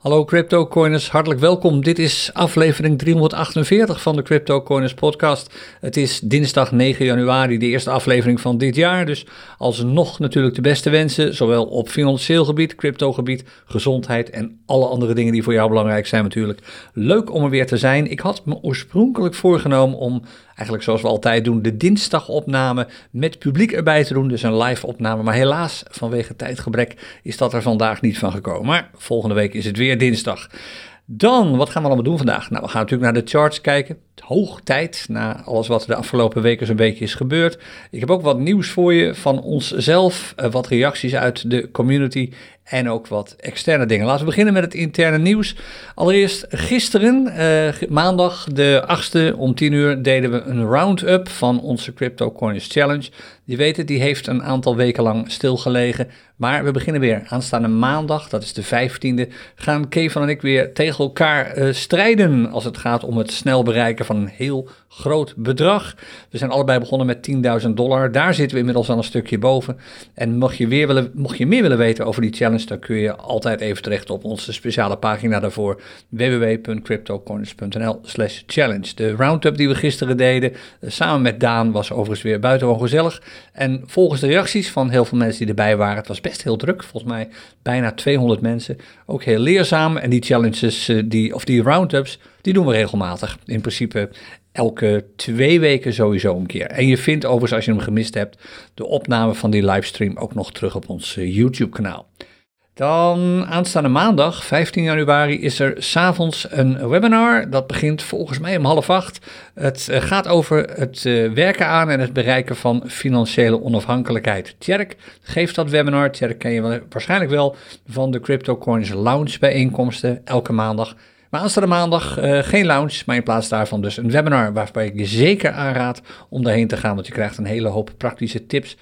Hallo CryptoCoiners, hartelijk welkom. Dit is aflevering 348 van de CryptoCoiners podcast. Het is dinsdag 9 januari, de eerste aflevering van dit jaar. Dus alsnog natuurlijk de beste wensen, zowel op financieel gebied, cryptogebied, gezondheid en alle andere dingen die voor jou belangrijk zijn natuurlijk. Leuk om er weer te zijn. Ik had me oorspronkelijk voorgenomen om eigenlijk zoals we altijd doen, de dinsdagopname met publiek erbij te doen. Dus een live opname. Maar helaas, vanwege tijdgebrek, is dat er vandaag niet van gekomen. Maar volgende week is het weer dinsdag. Dan, wat gaan we allemaal doen vandaag? Nou, we gaan natuurlijk naar de charts kijken. Hoog tijd, na alles wat de afgelopen weken zo'n beetje is gebeurd. Ik heb ook wat nieuws voor je van onszelf, eh, wat reacties uit de community en ook wat externe dingen. Laten we beginnen met het interne nieuws. Allereerst gisteren, eh, maandag de 8e om 10 uur, deden we een round-up van onze Crypto Coins Challenge. Je weet het, die heeft een aantal weken lang stilgelegen. Maar we beginnen weer aanstaande maandag, dat is de 15e, gaan Kevin en ik weer tegen elkaar uh, strijden als het gaat om het snel bereiken van een heel groot bedrag. We zijn allebei begonnen met 10.000 dollar. Daar zitten we inmiddels al een stukje boven. En mocht je, weer willen, mocht je meer willen weten over die challenge, dan kun je altijd even terecht op onze speciale pagina daarvoor www.cryptocoins.nl slash challenge. De roundup die we gisteren deden, eh, samen met Daan, was overigens weer buitengewoon gezellig. En volgens de reacties van heel veel mensen die erbij waren, het was best heel druk, volgens mij bijna 200 mensen. Ook heel leerzaam en die challenges, eh, die, of die roundups, die doen we regelmatig. In principe elke twee weken sowieso een keer. En je vindt overigens, als je hem gemist hebt, de opname van die livestream ook nog terug op ons eh, YouTube-kanaal. Dan aanstaande maandag, 15 januari, is er s'avonds een webinar. Dat begint volgens mij om half acht. Het eh, gaat over het eh, werken aan en het bereiken van financiële onafhankelijkheid. Tjerk geeft dat webinar. Tjerk ken je waarschijnlijk wel van de Crypto Coins Lounge bijeenkomsten elke maandag. Maar aanstaande maandag uh, geen lounge, maar in plaats daarvan dus een webinar waarbij ik je zeker aanraad om daarheen te gaan. Want je krijgt een hele hoop praktische tips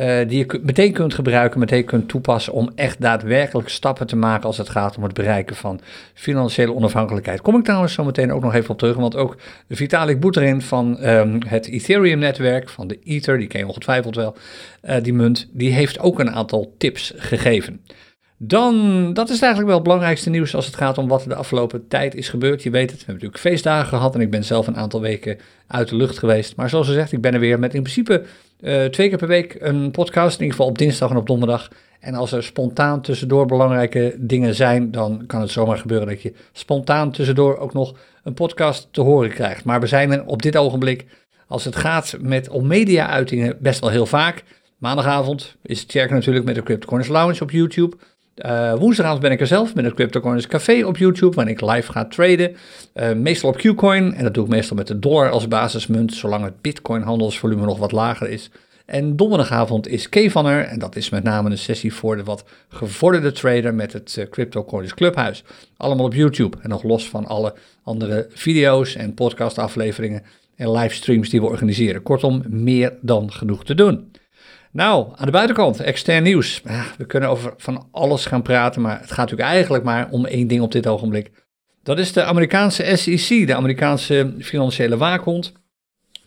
uh, die je meteen kunt gebruiken, meteen kunt toepassen om echt daadwerkelijk stappen te maken als het gaat om het bereiken van financiële onafhankelijkheid. Kom ik trouwens zo meteen ook nog even op terug, want ook Vitalik Buterin van um, het Ethereum-netwerk, van de Ether, die ken je ongetwijfeld wel, uh, die munt, die heeft ook een aantal tips gegeven. Dan, dat is eigenlijk wel het belangrijkste nieuws als het gaat om wat er de afgelopen tijd is gebeurd. Je weet het, we hebben natuurlijk feestdagen gehad en ik ben zelf een aantal weken uit de lucht geweest. Maar zoals gezegd, ik ben er weer met in principe uh, twee keer per week een podcast, in ieder geval op dinsdag en op donderdag. En als er spontaan tussendoor belangrijke dingen zijn, dan kan het zomaar gebeuren dat je spontaan tussendoor ook nog een podcast te horen krijgt. Maar we zijn er op dit ogenblik, als het gaat met om media-uitingen, best wel heel vaak. Maandagavond is het natuurlijk met de CryptoCoins Lounge op YouTube. Uh, woensdagavond ben ik er zelf met het CryptoCoins Café op YouTube, waarin ik live ga traden. Uh, meestal op Qcoin, en dat doe ik meestal met de dollar als basismunt, zolang het Bitcoin-handelsvolume nog wat lager is. En donderdagavond is Kevan er, en dat is met name een sessie voor de wat gevorderde trader met het uh, CryptoCoins Clubhuis. Allemaal op YouTube en nog los van alle andere video's en podcastafleveringen en livestreams die we organiseren. Kortom, meer dan genoeg te doen. Nou, aan de buitenkant, extern nieuws. We kunnen over van alles gaan praten, maar het gaat natuurlijk eigenlijk maar om één ding op dit ogenblik. Dat is de Amerikaanse SEC, de Amerikaanse financiële waakhond,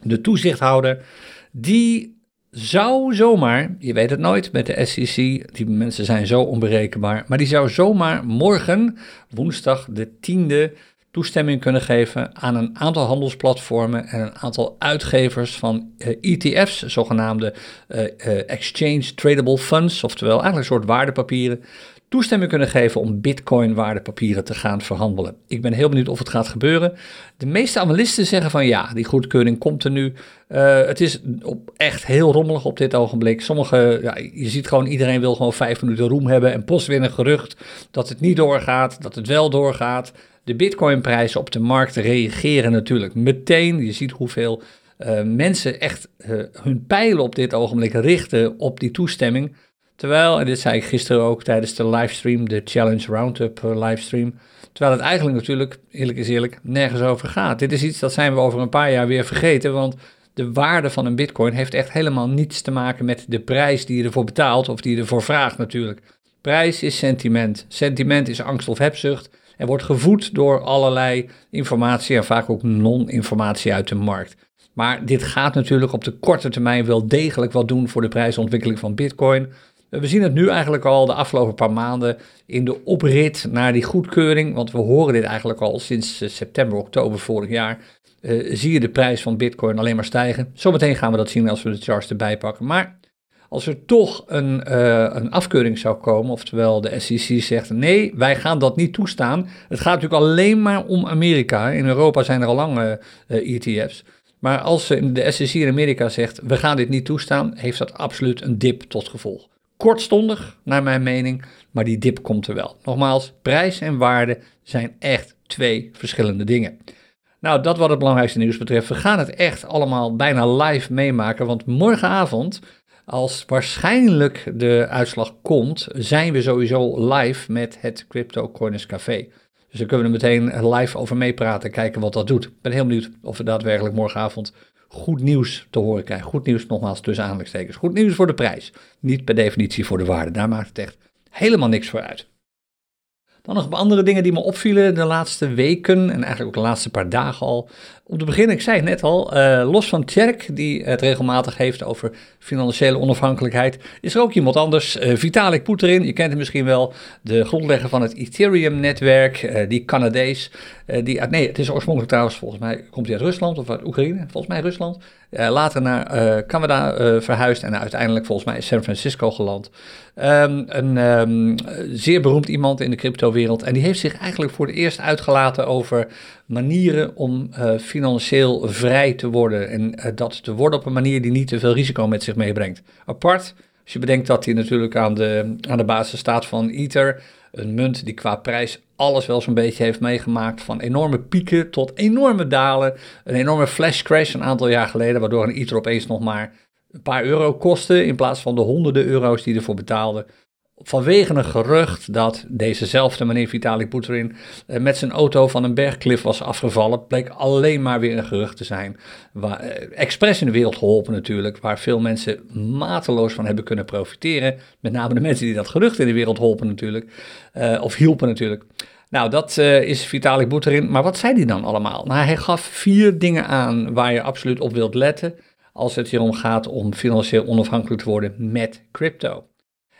de toezichthouder. Die zou zomaar, je weet het nooit met de SEC, die mensen zijn zo onberekenbaar, maar die zou zomaar morgen, woensdag de 10e, toestemming kunnen geven aan een aantal handelsplatformen en een aantal uitgevers van uh, eh, ETF's, zogenaamde uh, uh, Exchange Tradable Funds, oftewel eigenlijk een soort waardepapieren, toestemming kunnen geven om bitcoin waardepapieren te gaan verhandelen. Ik ben heel benieuwd of het gaat gebeuren. De meeste analisten zeggen van ja, die goedkeuring komt er nu. het is op, echt heel rommelig op dit ogenblik. Sommige, ja, je ziet gewoon iedereen wil gewoon vijf minuten roem hebben en postwinnen gerucht dat het niet doorgaat, dat het wel doorgaat. De bitcoinprijzen op de markt reageren natuurlijk meteen. Je ziet hoeveel uh, mensen echt uh, hun pijlen op dit ogenblik richten op die toestemming. Terwijl, en dit zei ik gisteren ook tijdens de livestream, de Challenge Roundup uh, livestream. Terwijl het eigenlijk natuurlijk, eerlijk is eerlijk, nergens over gaat. Dit is iets dat zijn we over een paar jaar weer vergeten, want de waarde van een bitcoin heeft echt helemaal niets te maken met de prijs die je ervoor betaalt of die je ervoor vraagt natuurlijk. Prijs is sentiment. Sentiment is angst of hebzucht en wordt gevoed door allerlei informatie en vaak ook non-informatie uit de markt. Maar dit gaat natuurlijk op de korte termijn wel degelijk wat doen voor de prijsontwikkeling van Bitcoin. We zien het nu eigenlijk al de afgelopen paar maanden in de oprit naar die goedkeuring, want we horen dit eigenlijk al sinds september, oktober vorig jaar. zie je de prijs van Bitcoin alleen maar stijgen. Zometeen gaan we dat zien als we de charts erbij pakken. Maar als er toch een, uh, een afkeuring zou komen, oftewel de SEC zegt nee, wij gaan dat niet toestaan. Het gaat natuurlijk alleen maar om Amerika. In Europa zijn er al lange uh, ETF's. Maar als de SEC in Amerika zegt we gaan dit niet toestaan, heeft dat absoluut een dip tot gevolg. Kortstondig, naar mijn mening, maar die dip komt er wel. Nogmaals, prijs en waarde zijn echt twee verschillende dingen. Nou, dat wat het belangrijkste nieuws betreft. We gaan het echt allemaal bijna live meemaken, want morgenavond als waarschijnlijk de uitslag komt, zijn we sowieso live met het Crypto Corners Café. Dus daar kunnen we er meteen live over meepraten, kijken wat dat doet. Ik ben heel benieuwd of we daadwerkelijk morgenavond goed nieuws te horen krijgen. Goed nieuws nogmaals tussen aanhalingstekens. Goed nieuws voor de prijs, niet per definitie voor de waarde. Daar maakt het echt helemaal niks voor uit. Dan nog andere dingen die me opvielen de laatste weken en eigenlijk ook de laatste paar dagen al. Om te beginnen, ik zei het net al, uh, los van Tjerk, die het regelmatig heeft over financiële onafhankelijkheid, is er ook iemand anders, uh, Vitalik Buterin. Je kent hem misschien wel, de grondlegger van het Ethereum-netwerk, uh, die Canadees. die nee, het is oorspronkelijk trouwens, volgens mij komt hij uit Rusland of uit Oekraïne, volgens mij Rusland. Later naar Canada verhuisd en uiteindelijk volgens mij in San Francisco geland. Um, een um, zeer beroemd iemand in de cryptowereld en die heeft zich eigenlijk voor het eerst uitgelaten over manieren om financieel vrij te worden. En dat te worden op een manier die niet te veel risico met zich meebrengt. Apart, als je bedenkt dat hij natuurlijk aan de, aan de basis staat van Ether, een munt die qua prijs alles wel zo'n beetje heeft meegemaakt. Van enorme pieken tot enorme dalen. Een enorme flash crash een aantal jaar geleden, waardoor een Ether opeens nog maar een paar euro kostte in plaats van de honderden euro's die ervoor betaalde vanwege een gerucht dat dezezelfde meneer Vitalik Buterin eh, met zijn auto van een bergklif was afgevallen, bleek alleen maar weer een gerucht te zijn. Waar, eh, expres in de wereld geholpen natuurlijk, waar veel mensen mateloos van hebben kunnen profiteren. Met name de mensen die dat gerucht in de wereld holpen natuurlijk, uh, of hielpen natuurlijk. Nou, dat is Vitalik Buterin. Maar wat zei hij dan allemaal? Nou, hij gaf vier dingen aan waar je absoluut op wilt letten als het hierom gaat om financieel onafhankelijk te worden met crypto.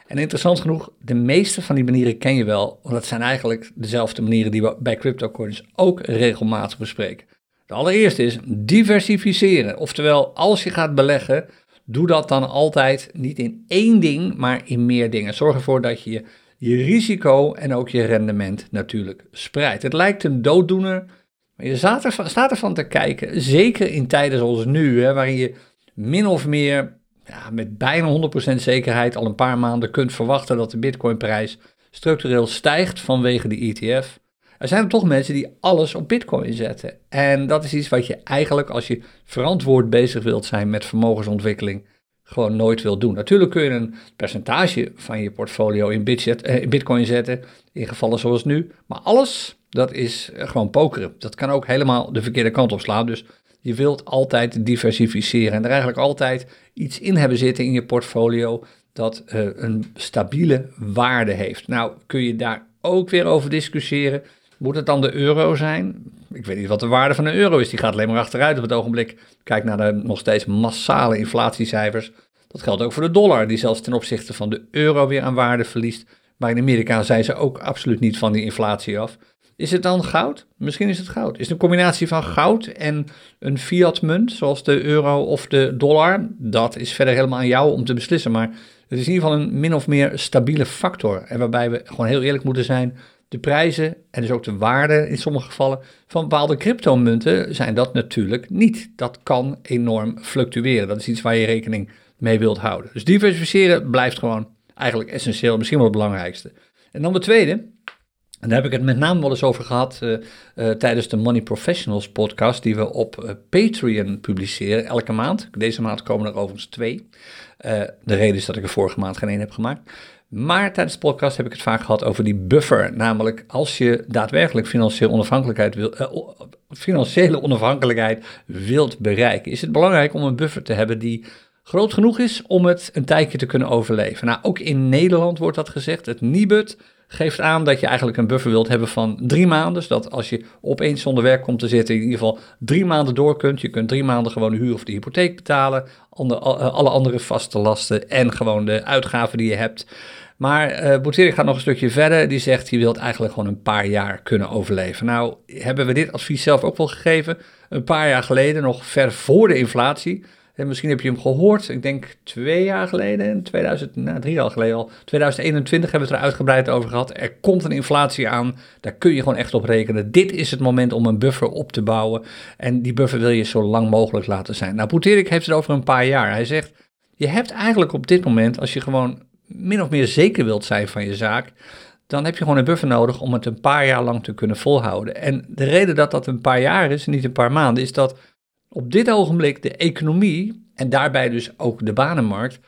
En interessant genoeg, de meeste van die manieren ken je wel, want dat zijn eigenlijk dezelfde manieren die we bij cryptocurrencies ook regelmatig bespreken. De allereerste is diversificeren. Oftewel, als je gaat beleggen, doe dat dan altijd niet in één ding, maar in meer dingen. Zorg ervoor dat je je risico en ook je rendement natuurlijk spreidt. Het lijkt een dooddoener, maar je staat ervan, staat ervan te kijken, zeker in tijden zoals nu, hè, waarin je min of meer ja, met bijna 100% zekerheid al een paar maanden kunt verwachten dat de Bitcoinprijs structureel stijgt vanwege de ETF. Er zijn er toch mensen die alles op Bitcoin zetten. En dat is iets wat je eigenlijk, als je verantwoord bezig wilt zijn met vermogensontwikkeling, gewoon nooit wilt doen. Natuurlijk kun je een percentage van je portfolio in, eh, Bitcoin zetten, in gevallen zoals nu. Maar alles, dat is gewoon pokeren. Dat kan ook helemaal de verkeerde kant op slaan. Dus je wilt altijd diversificeren en er eigenlijk altijd iets in hebben zitten in je portfolio dat uh, een stabiele waarde heeft. Nou, kun je daar ook weer over discussiëren. Moet het dan de euro zijn? Ik weet niet wat de waarde van een euro is. Die gaat alleen maar achteruit op het ogenblik. Kijk naar de nog steeds massale inflatiecijfers. Dat geldt ook voor de dollar, die zelfs ten opzichte van de euro weer aan waarde verliest. Maar in Amerika zijn ze ook absoluut niet van die inflatie af. Is het dan goud? Misschien is het goud. Is het een combinatie van goud en een fiat-munt, zoals de euro of de dollar? Dat is verder helemaal aan jou om te beslissen. Maar het is in ieder geval een min of meer stabiele factor. En waarbij we gewoon heel eerlijk moeten zijn. De prijzen en dus ook de waarde in sommige gevallen van bepaalde cryptomunten zijn dat natuurlijk niet. Dat kan enorm fluctueren. Dat is iets waar je rekening mee wilt houden. Dus diversificeren blijft gewoon eigenlijk essentieel, misschien wel het belangrijkste. En dan de tweede, en daar heb ik het met name wel eens over gehad uh, uh, tijdens de Money Professionals podcast, die we op uh, Patreon publiceren elke maand. Deze maand komen er overigens twee. de reden is dat ik er vorige maand geen één heb gemaakt. Maar tijdens de podcast heb ik het vaak gehad over die buffer. Namelijk, als je daadwerkelijk financiële onafhankelijkheid, wil, financiële onafhankelijkheid wilt bereiken, is het belangrijk om een buffer te hebben die groot genoeg is om het een tijdje te kunnen overleven. Nou, ook in Nederland wordt dat gezegd. Het Nibud geeft aan dat je eigenlijk een buffer wilt hebben van drie maanden. Dus dat als je opeens zonder werk komt te zitten, in ieder geval drie maanden door kunt. Je kunt drie maanden gewoon de huur of de hypotheek betalen, alle andere vaste lasten en gewoon de uitgaven die je hebt. Maar uh, gaat nog een stukje verder. Die zegt, je wilt eigenlijk gewoon een paar jaar kunnen overleven. Nou, hebben we dit advies zelf ook wel gegeven. Een paar jaar geleden, nog ver voor de inflatie. En misschien heb je hem gehoord, ik denk twee jaar geleden, 2000, nou, drie jaar geleden al, 2021 hebben we het er uitgebreid over gehad. Er komt een inflatie aan, daar kun je gewoon echt op rekenen. Dit is het moment om een buffer op te bouwen en die buffer wil je zo lang mogelijk laten zijn. Nou, Poeterik heeft het over een paar jaar. Hij zegt, je hebt eigenlijk op dit moment, als je gewoon min of meer zeker wilt zijn van je zaak, dan heb je gewoon een buffer nodig om het een paar jaar lang te kunnen volhouden. En de reden dat dat een paar jaar is, niet een paar maanden, is dat op dit ogenblik de economie en daarbij dus ook de banenmarkt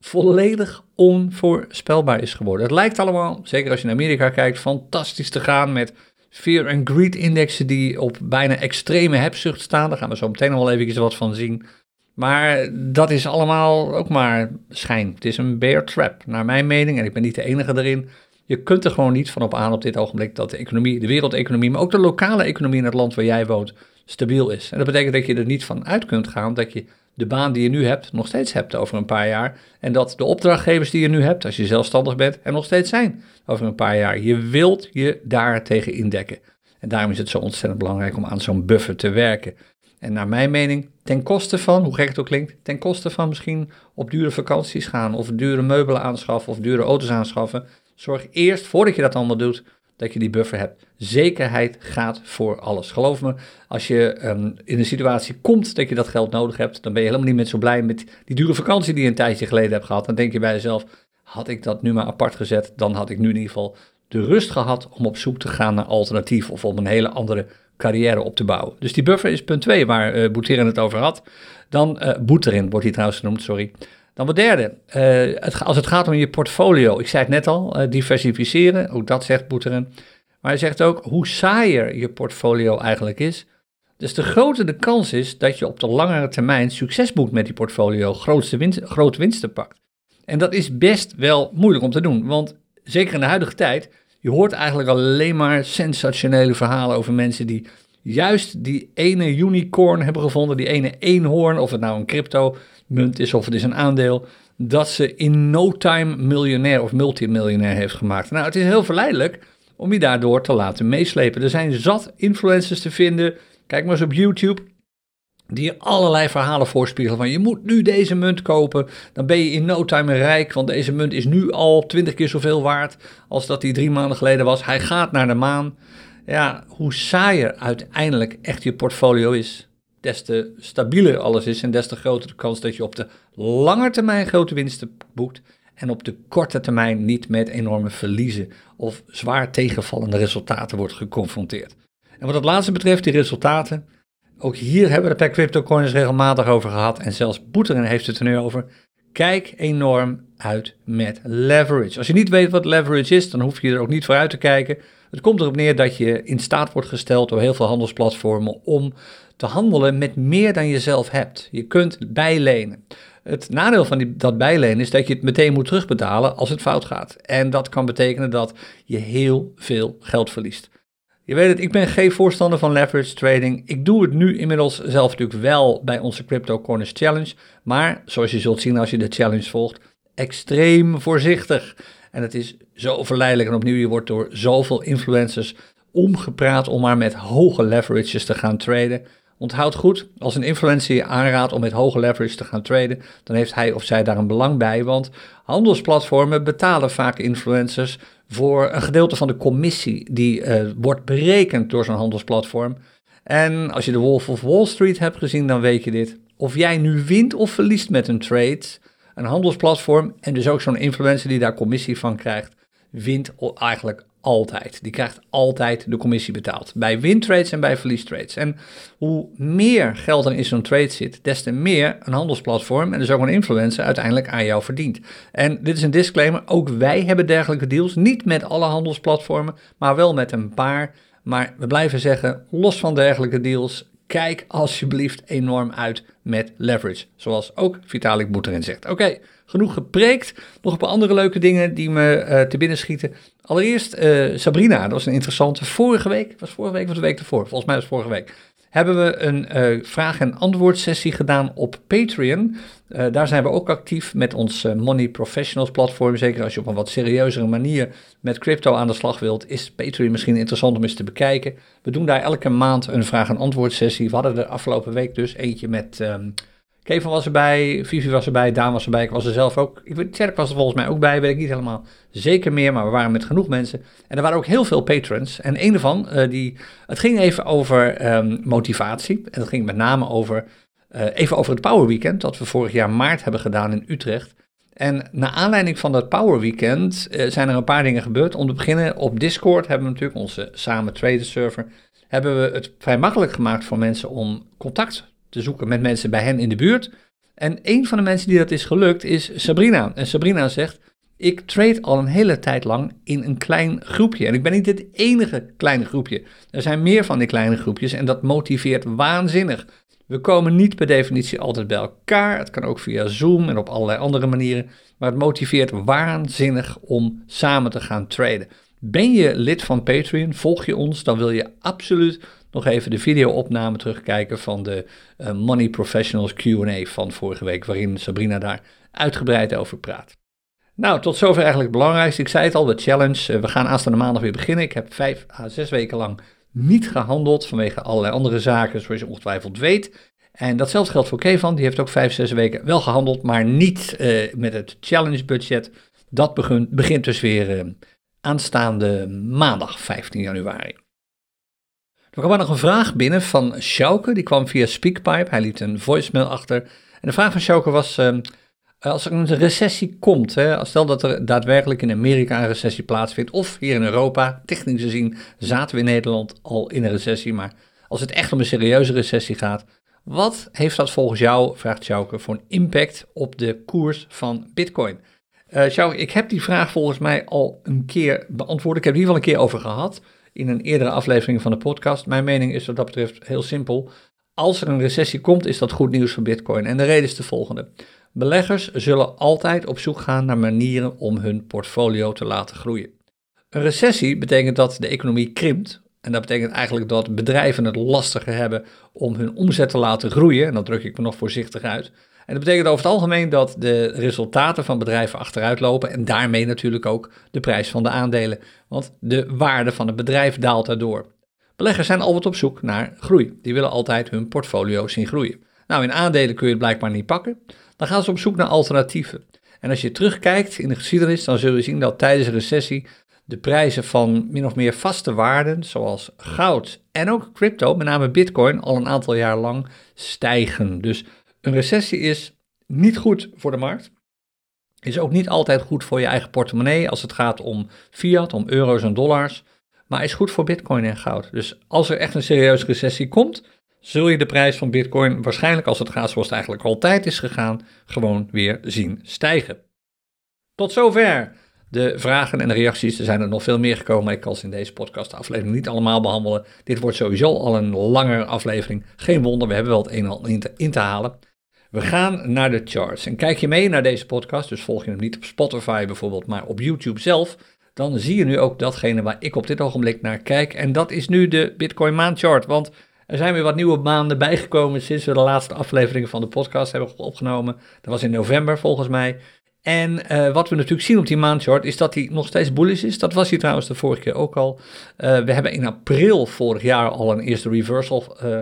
volledig onvoorspelbaar is geworden. Het lijkt allemaal, zeker als je naar Amerika kijkt, fantastisch te gaan met fear and greed indexen die op bijna extreme hebzucht staan. Daar gaan we zo meteen nog wel even wat van zien. Maar dat is allemaal ook maar schijn. Het is een bear trap, naar mijn mening. En ik ben niet de enige erin. Je kunt er gewoon niet van op aan op dit ogenblik dat de economie, de wereldeconomie, maar ook de lokale economie in het land waar jij woont, stabiel is. En dat betekent dat je er niet van uit kunt gaan dat je de baan die je nu hebt nog steeds hebt over een paar jaar. En dat de opdrachtgevers die je nu hebt, als je zelfstandig bent, er nog steeds zijn over een paar jaar. Je wilt je daar tegen indekken. En daarom is het zo ontzettend belangrijk om aan zo'n buffer te werken. En naar mijn mening, ten koste van, hoe gek het ook klinkt, ten koste van misschien op dure vakanties gaan, of dure meubelen aanschaffen, of dure auto's aanschaffen. Zorg eerst, voordat je dat allemaal doet, dat je die buffer hebt. Zekerheid gaat voor alles. Geloof me, als je ehm, in een situatie komt dat je dat geld nodig hebt, dan ben je helemaal niet meer zo blij met die dure vakantie die je een tijdje geleden hebt gehad. Dan denk je bij jezelf, had ik dat nu maar apart gezet, dan had ik nu in ieder geval de rust gehad om op zoek te gaan naar alternatief of om een hele andere carrière op te bouwen. Dus die buffer is punt 2 waar uh, Boeterin het over had. Dan uh, Boeterin wordt hij trouwens genoemd, sorry. Dan wat derde, het, als het gaat om je portfolio, ik zei het net al, uh, diversificeren, ook dat zegt Boeteren. Maar hij zegt ook hoe saaier je portfolio eigenlijk is, dus de groter de kans is dat je op de langere termijn succes boekt met die portfolio, grootste winst, grote winsten pakt. En dat is best wel moeilijk om te doen, want zeker in de huidige tijd, je hoort eigenlijk alleen maar sensationele verhalen over mensen die juist die ene unicorn hebben gevonden, die ene eenhoorn, of het nou een crypto munt is of het is een aandeel, dat ze in no time miljonair of multimiljonair heeft gemaakt. Nou, het is heel verleidelijk om je daardoor te laten meeslepen. Er zijn zat influencers te vinden, kijk maar eens op YouTube, die je allerlei verhalen voorspiegelen van je moet nu deze munt kopen, dan ben je in no time rijk, want deze munt is nu al twintig keer zoveel waard als dat die drie maanden geleden was. Hij gaat naar de maan. Ja, hoe saaier uiteindelijk echt je portfolio is, des te stabieler alles is en des te groter de kans dat je op de lange termijn grote winsten boekt en op de korte termijn niet met enorme verliezen of zwaar tegenvallende resultaten wordt geconfronteerd. En wat het laatste betreft, die resultaten, ook hier hebben we het bij CryptoCoins regelmatig over gehad en zelfs Boeteren heeft het er nu over. Kijk enorm uit met leverage. Als je niet weet wat leverage is, dan hoef je er ook niet voor uit te kijken. Het komt erop neer dat je in staat wordt gesteld door heel veel handelsplatformen om te handelen met meer dan je zelf hebt. Je kunt bijlenen. Het nadeel van die, dat bijlenen is dat je het meteen moet terugbetalen als het fout gaat. En dat kan betekenen dat je heel veel geld verliest. Je weet het, ik ben geen voorstander van leverage trading. Ik doe het nu inmiddels zelf natuurlijk wel bij onze Crypto Corners Challenge. Maar zoals je zult zien als je de challenge volgt, extreem voorzichtig. En het is zo verleidelijk. En opnieuw, je wordt door zoveel influencers omgepraat om maar met hoge leverages te gaan traden. Onthoud goed, als een influencer je aanraadt om met hoge leverage te gaan traden, dan heeft hij of zij daar een belang bij, want handelsplatformen betalen vaak influencers voor een gedeelte van de commissie die uh, wordt berekend door zo'n handelsplatform. En als je de Wolf of Wall Street hebt gezien, dan weet je dit. Of jij nu wint of verliest met een trade, een handelsplatform en dus ook zo'n influencer die daar commissie van krijgt, wint eigenlijk altijd. Die krijgt altijd de commissie betaald. Bij wintrades en bij verliestrades. En hoe meer geld er in zo'n trade zit, des te meer een handelsplatform en dus ook een influencer uiteindelijk aan jou verdient. En dit is een disclaimer, ook wij hebben dergelijke deals. Niet met alle handelsplatformen, maar wel met een paar. Maar we blijven zeggen, los van dergelijke deals, kijk alsjeblieft enorm uit met leverage. Zoals ook Vitalik Buterin zegt. Oké, genoeg gepreekt. Nog een paar andere leuke dingen die me uh, te binnen schieten. Allereerst uh, Sabrina, dat was een interessante. Vorige week, was vorige week of de week ervoor? Volgens mij was het vorige week hebben we een uh, vraag- en antwoord sessie gedaan op Patreon. Uh, daar zijn we ook actief met ons uh, Money Professionals platform. Zeker als je op een wat serieuzere manier met crypto aan de slag wilt, is Patreon misschien interessant om eens te bekijken. We doen daar elke maand een vraag- en antwoord sessie. We hadden de afgelopen week dus eentje met um, Kevin was erbij, Vivi was erbij, Daan was erbij, ik was er zelf ook. Ik weet, Tjerk was er volgens mij ook bij, weet ik niet helemaal zeker meer, maar we waren met genoeg mensen. En er waren ook heel veel patrons. En een daarvan, uh, die, het ging even over um, motivatie. En het ging met name over, uh, even over het Power Weekend, dat we vorig jaar maart hebben gedaan in Utrecht. En naar aanleiding van dat Power Weekend uh, zijn er een paar dingen gebeurd. Om te beginnen, op Discord hebben we natuurlijk onze samen trader server, hebben we het vrij makkelijk gemaakt voor mensen om contact te zoeken met mensen bij hen in de buurt. En een van de mensen die dat is gelukt is Sabrina. En Sabrina zegt: Ik trade al een hele tijd lang in een klein groepje. En ik ben niet het enige kleine groepje. Er zijn meer van die kleine groepjes en dat motiveert waanzinnig. We komen niet per definitie altijd bij elkaar. Het kan ook via Zoom en op allerlei andere manieren. Maar het motiveert waanzinnig om samen te gaan traden. Ben je lid van Patreon, volg je ons, dan wil je absoluut nog even de video-opname terugkijken van de uh, Money Professionals QA van vorige week, waarin Sabrina daar uitgebreid over praat. Nou, tot zover eigenlijk het belangrijkste. Ik zei het al, de challenge. Uh, we gaan aanstaande maandag weer beginnen. Ik heb vijf à zes weken lang niet gehandeld vanwege allerlei andere zaken, zoals je ongetwijfeld weet. En datzelfde geldt voor Kevan. Die heeft ook vijf, zes weken wel gehandeld, maar niet uh, met het challenge budget. Dat begint, begint dus weer aanstaande maandag, 15 januari. Er kwam nog een vraag binnen van Schauke, die kwam via Speakpipe. Hij liet een voicemail achter. En de vraag van Schauke was, uh, als er een recessie komt, hè, stel dat er daadwerkelijk in Amerika een recessie plaatsvindt, of hier in Europa, technisch gezien zaten we in Nederland al in een recessie, maar als het echt om een serieuze recessie gaat, wat heeft dat volgens jou, vraagt Schauke, voor een impact op de koers van Bitcoin? Uh, ik heb die vraag volgens mij al een keer beantwoord. Ik heb er in ieder geval een keer over gehad in een eerdere aflevering van de podcast. Mijn mening is wat dat betreft heel simpel. Als er een recessie komt, is dat goed nieuws voor Bitcoin. En de reden is de volgende. Beleggers zullen altijd op zoek gaan naar manieren om hun portfolio te laten groeien. Een recessie betekent dat de economie krimpt. En dat betekent eigenlijk dat bedrijven het lastiger hebben om hun omzet te laten groeien. En dat druk ik me nog voorzichtig uit. En dat betekent over het algemeen dat de resultaten van bedrijven achteruit lopen en daarmee natuurlijk ook de prijs van de aandelen, want de waarde van het bedrijf daalt daardoor. Beleggers zijn altijd op zoek naar groei. Die willen altijd hun portfolio zien groeien. Nou, in aandelen kun je het blijkbaar niet pakken. Dan gaan ze op zoek naar alternatieven. En als je terugkijkt in de geschiedenis, dan zul je zien dat tijdens een recessie de prijzen van min of meer vaste waarden, zoals goud en ook crypto, met name bitcoin, al een aantal jaar lang stijgen. Dus een recessie is niet goed voor de markt. Is ook niet altijd goed voor je eigen portemonnee als het gaat om fiat, om euro's en dollars. Maar is goed voor bitcoin en goud. Dus als er echt een serieuze recessie komt, zul je de prijs van bitcoin waarschijnlijk als het gaat zoals het eigenlijk altijd is gegaan, gewoon weer zien stijgen. Tot zover de vragen en de reacties. Er zijn er nog veel meer gekomen, ik kan ze in deze podcast aflevering niet allemaal behandelen. Dit wordt sowieso al een langere aflevering. Geen wonder, we hebben wel het een en ander in te halen. We gaan naar de charts. En kijk je mee naar deze podcast, dus volg je hem niet op Spotify bijvoorbeeld, maar op YouTube zelf, dan zie je nu ook datgene waar ik op dit ogenblik naar kijk. En dat is nu de Bitcoin maandchart. Want er zijn weer wat nieuwe maanden bijgekomen sinds we de laatste aflevering van de podcast hebben opgenomen. Dat was in november volgens mij. En uh, wat we natuurlijk zien op die maandchart is dat hij nog steeds bullish is. Dat was hij trouwens de vorige keer ook al. Uh, we hebben in april vorig jaar al een eerste reversal uh,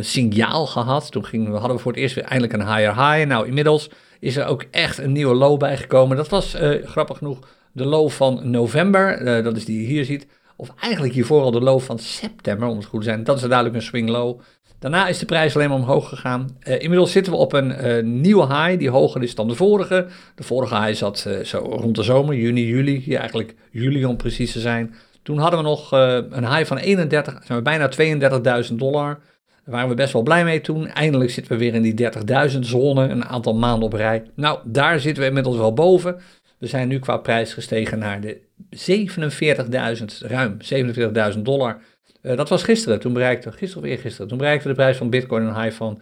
signaal gehad. Toen gingen hadden we voor het eerst weer eindelijk een higher high. Nou, inmiddels is er ook echt een nieuwe low bijgekomen. Dat was grappig genoeg de low van november. dat is die je hier ziet. Of eigenlijk hiervoor al de low van september, om het goed te zijn. Dat is duidelijk een swing low. Daarna is de prijs alleen maar omhoog gegaan. Inmiddels zitten we op een nieuwe high die hoger is dan de vorige. De vorige high zat zo rond de zomer, juni, juli. Eigenlijk juli om precies te zijn. Toen hadden we nog een high van 31, zijn we bijna 32.000 dollar. Daar waren we best wel blij mee toen. Eindelijk zitten we weer in die 30.000 zone, een aantal maanden op rij. Nou, daar zitten we inmiddels wel boven. We zijn nu qua prijs gestegen naar de 47.000, ruim 47.000 dollar Uh, dat was gisteren, toen bereikte, gisteren of eergisteren, toen bereikte de prijs van bitcoin een high van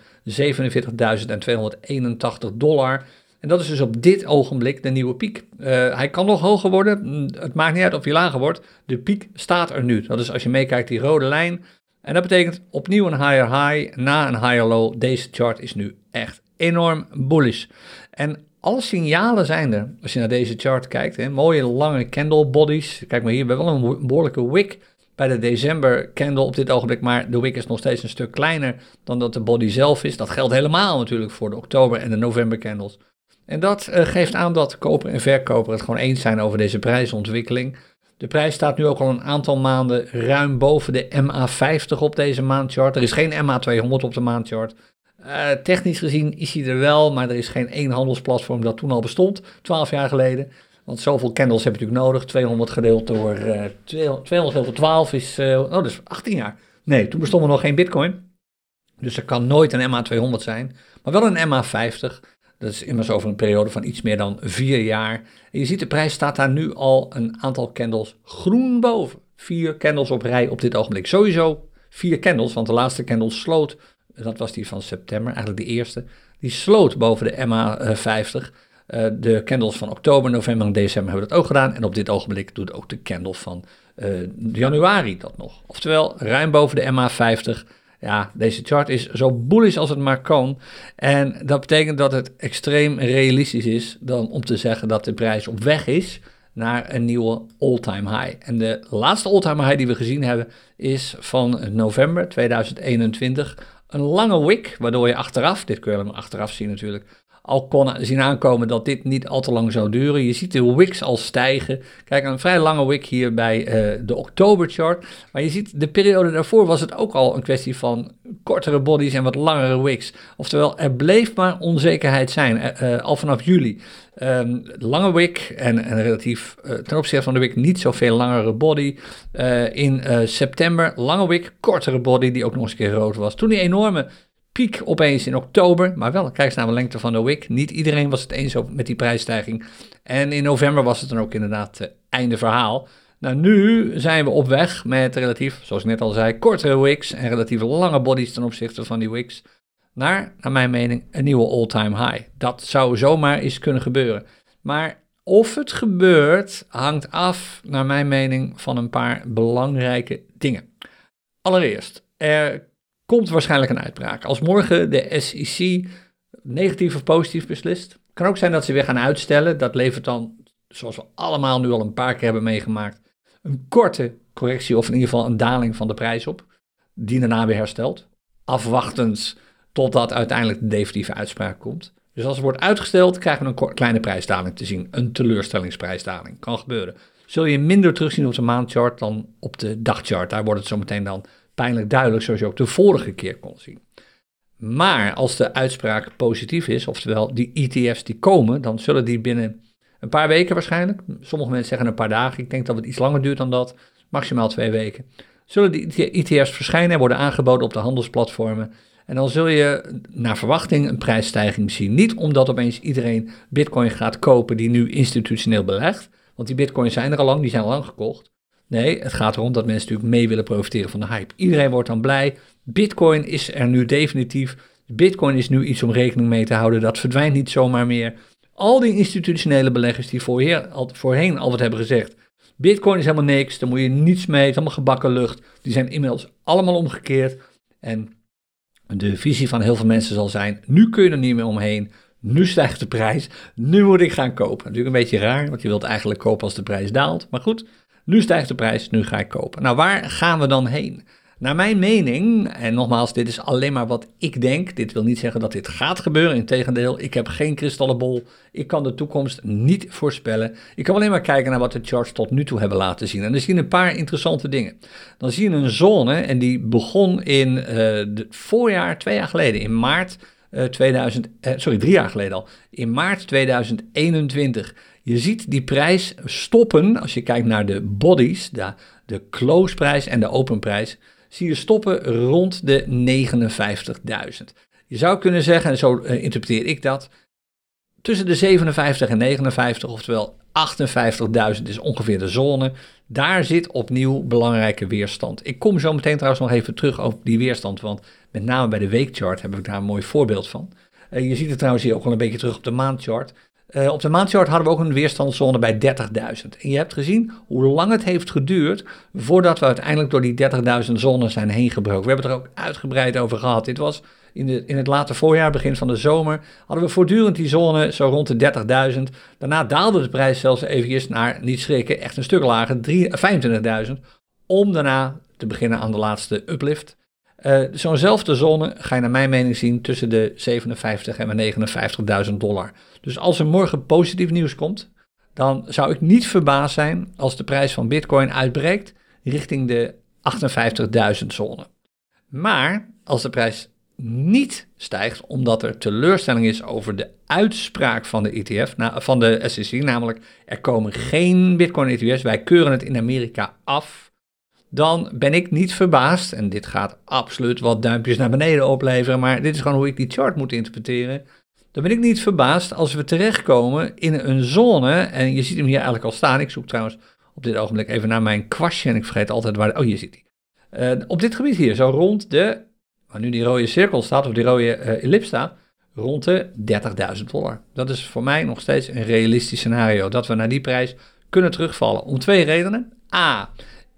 47.281 dollar. En dat is dus op dit ogenblik de nieuwe piek. Uh, hij kan nog hoger worden, mm, het maakt niet uit of hij lager wordt. De piek staat er nu. Dat is als je meekijkt die rode lijn. En dat betekent opnieuw een higher high na een higher low. Deze chart is nu echt enorm bullish. En alle signalen zijn er. Als je naar deze chart kijkt, hè, mooie lange candle bodies. Kijk maar hier, we hebben wel een behoorlijke wick bij de december candle op dit ogenblik, maar de wick is nog steeds een stuk kleiner dan dat de body zelf is. Dat geldt helemaal natuurlijk voor de oktober en de november candles. En dat uh, geeft aan dat koper en verkoper het gewoon eens zijn over deze prijsontwikkeling. De prijs staat nu ook al een aantal maanden ruim boven de MA50 op deze maandchart. Er is geen MA200 op de maandchart. Uh, technisch gezien is hij er wel, maar er is geen één handelsplatform dat toen al bestond, 12 jaar geleden. Want zoveel candles heb je natuurlijk nodig. 200 gedeeld door uh, 200 gedeeld door 12 is, uh, oh, dus 18 jaar. Nee, toen bestond er nog geen bitcoin. Dus er kan nooit een MA200 zijn, maar wel een MA50. Dat is immers over een periode van iets meer dan vier jaar. En je ziet, de prijs staat daar nu al een aantal candles groen boven. Vier candles op rij op dit ogenblik. Sowieso vier candles, want de laatste candle sloot, dat was die van september, eigenlijk de eerste. Die sloot boven de MA50. Uh, de candles van oktober, november en december hebben dat ook gedaan. En op dit ogenblik doet ook de candle van uh, januari dat nog. Oftewel, ruim boven de MA50 ja, deze chart is zo bullish als het maar kan. En dat betekent dat het extreem realistisch is dan om te zeggen dat de prijs op weg is naar een nieuwe all-time high. En de laatste all-time high die we gezien hebben is van november 2021. Een lange wick, waardoor je achteraf, dit kun je achteraf zien natuurlijk, al kon zien aankomen dat dit niet al te lang zou duren. Je ziet de wicks al stijgen. Kijk, een vrij lange wick hier bij uh, de oktoberchart. Maar je ziet, de periode daarvoor was het ook al een kwestie van kortere bodies en wat langere wicks. Oftewel, er bleef maar onzekerheid zijn, uh, al vanaf juli. Um, lange wick en, en relatief ten opzichte van de wick niet zoveel langere body. in september, lange wick, kortere body, die ook nog eens een keer rood was. Toen die enorme piek opeens in oktober, maar wel, kijk naar de lengte van de wick. Niet iedereen was het eens met die prijsstijging. En in november was het dan ook inderdaad uh, einde verhaal. Nou, nu zijn we op weg met relatief, zoals ik net al zei, kortere wicks en relatief lange bodies ten opzichte van die wicks. Naar, naar mijn mening, een nieuwe all-time high. Dat zou zomaar eens kunnen gebeuren. Maar of het gebeurt, hangt af, naar mijn mening, van een paar belangrijke dingen. Allereerst, er komt waarschijnlijk een uitbraak. Als morgen de SEC negatief of positief beslist, kan ook zijn dat ze weer gaan uitstellen. Dat levert dan, zoals we allemaal nu al een paar keer hebben meegemaakt, een korte correctie of in ieder geval een daling van de prijs op, die daarna weer herstelt. Afwachtend totdat uiteindelijk de definitieve uitspraak komt. Dus als het wordt uitgesteld, krijgen we een kleine prijsdaling te zien. Een teleurstellingsprijsdaling. Kan gebeuren. Zul je minder terugzien op de maandchart dan op de dagchart. Daar wordt het zo meteen dan pijnlijk duidelijk, zoals je ook de vorige keer kon zien. Maar als de uitspraak positief is, oftewel die ETF's die komen, dan zullen die binnen een paar weken waarschijnlijk, sommige mensen zeggen een paar dagen, ik denk dat het iets langer duurt dan dat, maximaal twee weken, zullen die ETF's verschijnen en worden aangeboden op de handelsplatformen. En dan zul je naar verwachting een prijsstijging zien. Niet omdat opeens iedereen bitcoin gaat kopen die nu institutioneel belegt, want die bitcoins zijn er al lang, die zijn al lang gekocht. Nee, het gaat erom dat mensen natuurlijk mee willen profiteren van de hype. Iedereen wordt dan blij. Bitcoin is er nu definitief. Bitcoin is nu iets om rekening mee te houden. Dat verdwijnt niet zomaar meer. Al die institutionele beleggers die voorheen, al, altijd hebben gezegd: Bitcoin is helemaal niks, daar moet je niets mee, het is allemaal gebakken lucht. Die zijn inmiddels allemaal omgekeerd. En de visie van heel veel mensen zal zijn: nu kun je er niet meer omheen. Nu stijgt de prijs, nu moet ik gaan kopen. Natuurlijk een beetje raar, want je wilt eigenlijk kopen als de prijs daalt. Maar goed, nu stijgt de prijs, nu ga ik kopen. Nou, waar gaan we dan heen? Naar mijn mening, en nogmaals, dit is alleen maar wat ik denk. Dit wil niet zeggen dat dit gaat gebeuren. Integendeel, ik heb geen kristallenbol. Ik kan de toekomst niet voorspellen. Ik kan alleen maar kijken naar wat de charts tot nu toe hebben laten zien. En dan zie je een paar interessante dingen. Dan zie je een zone, en die begon in het voorjaar, twee jaar geleden, in maart uh, 2000, uh, sorry, drie jaar geleden al. In maart 2021 je ziet die prijs stoppen, als je kijkt naar de bodies, de, de close prijs en de open prijs, zie je stoppen rond de 59.000. Je zou kunnen zeggen, en zo uh, interpreteer ik dat, tussen de 57 en 59, oftewel 58.000 is ongeveer de zone. Daar zit opnieuw belangrijke weerstand. Ik kom zo meteen trouwens nog even terug over die weerstand, want met name bij de weekchart heb ik daar een mooi voorbeeld van. Uh, je ziet het trouwens hier ook al een beetje terug op de maandchart. Uh, op de maandchart hadden we ook een weerstandszone bij 30.000. En je hebt gezien hoe lang het heeft geduurd voordat we uiteindelijk door die 30.000 zones zijn heen gebroken. We hebben het er ook uitgebreid over gehad. Dit was in, de, in het late voorjaar, begin van de zomer, hadden we voortdurend die zone zo rond de 30.000. Daarna daalde de prijs zelfs eventjes naar, niet schrikken, echt een stuk lager, 25.000. Om daarna te beginnen aan de laatste uplift. Uh, Zo'nzelfde zone ga je naar mijn mening zien tussen de 57 en de 59.000 dollar. Dus als er morgen positief nieuws komt, dan zou ik niet verbaasd zijn als de prijs van Bitcoin uitbreekt richting de 58.000 zone. Maar als de prijs niet stijgt, omdat er teleurstelling is over de uitspraak van de ETF, van de SEC, namelijk er komen geen Bitcoin-ETF's, wij keuren het in Amerika af, dan ben ik niet verbaasd, en dit gaat absoluut wat duimpjes naar beneden opleveren, maar dit is gewoon hoe ik die chart moet interpreteren. Dan ben ik niet verbaasd als we terechtkomen in een zone, en je ziet hem hier eigenlijk al staan. Ik zoek trouwens op dit ogenblik even naar mijn kwastje en ik vergeet altijd waar. Oh, hier zit hij. Uh, op dit gebied hier, zo rond de waar nu die rode cirkel staat, of die rode uh, ellip staat, rond de 30.000 dollar. Dat is voor mij nog steeds een realistisch scenario, dat we naar die prijs kunnen terugvallen. Om twee redenen. A,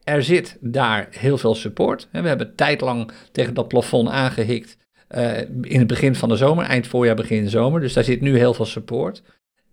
er zit daar heel veel support. We hebben tijdlang tegen dat plafond aangehikt uh, in het begin van de zomer, eind voorjaar, begin zomer. Dus daar zit nu heel veel support.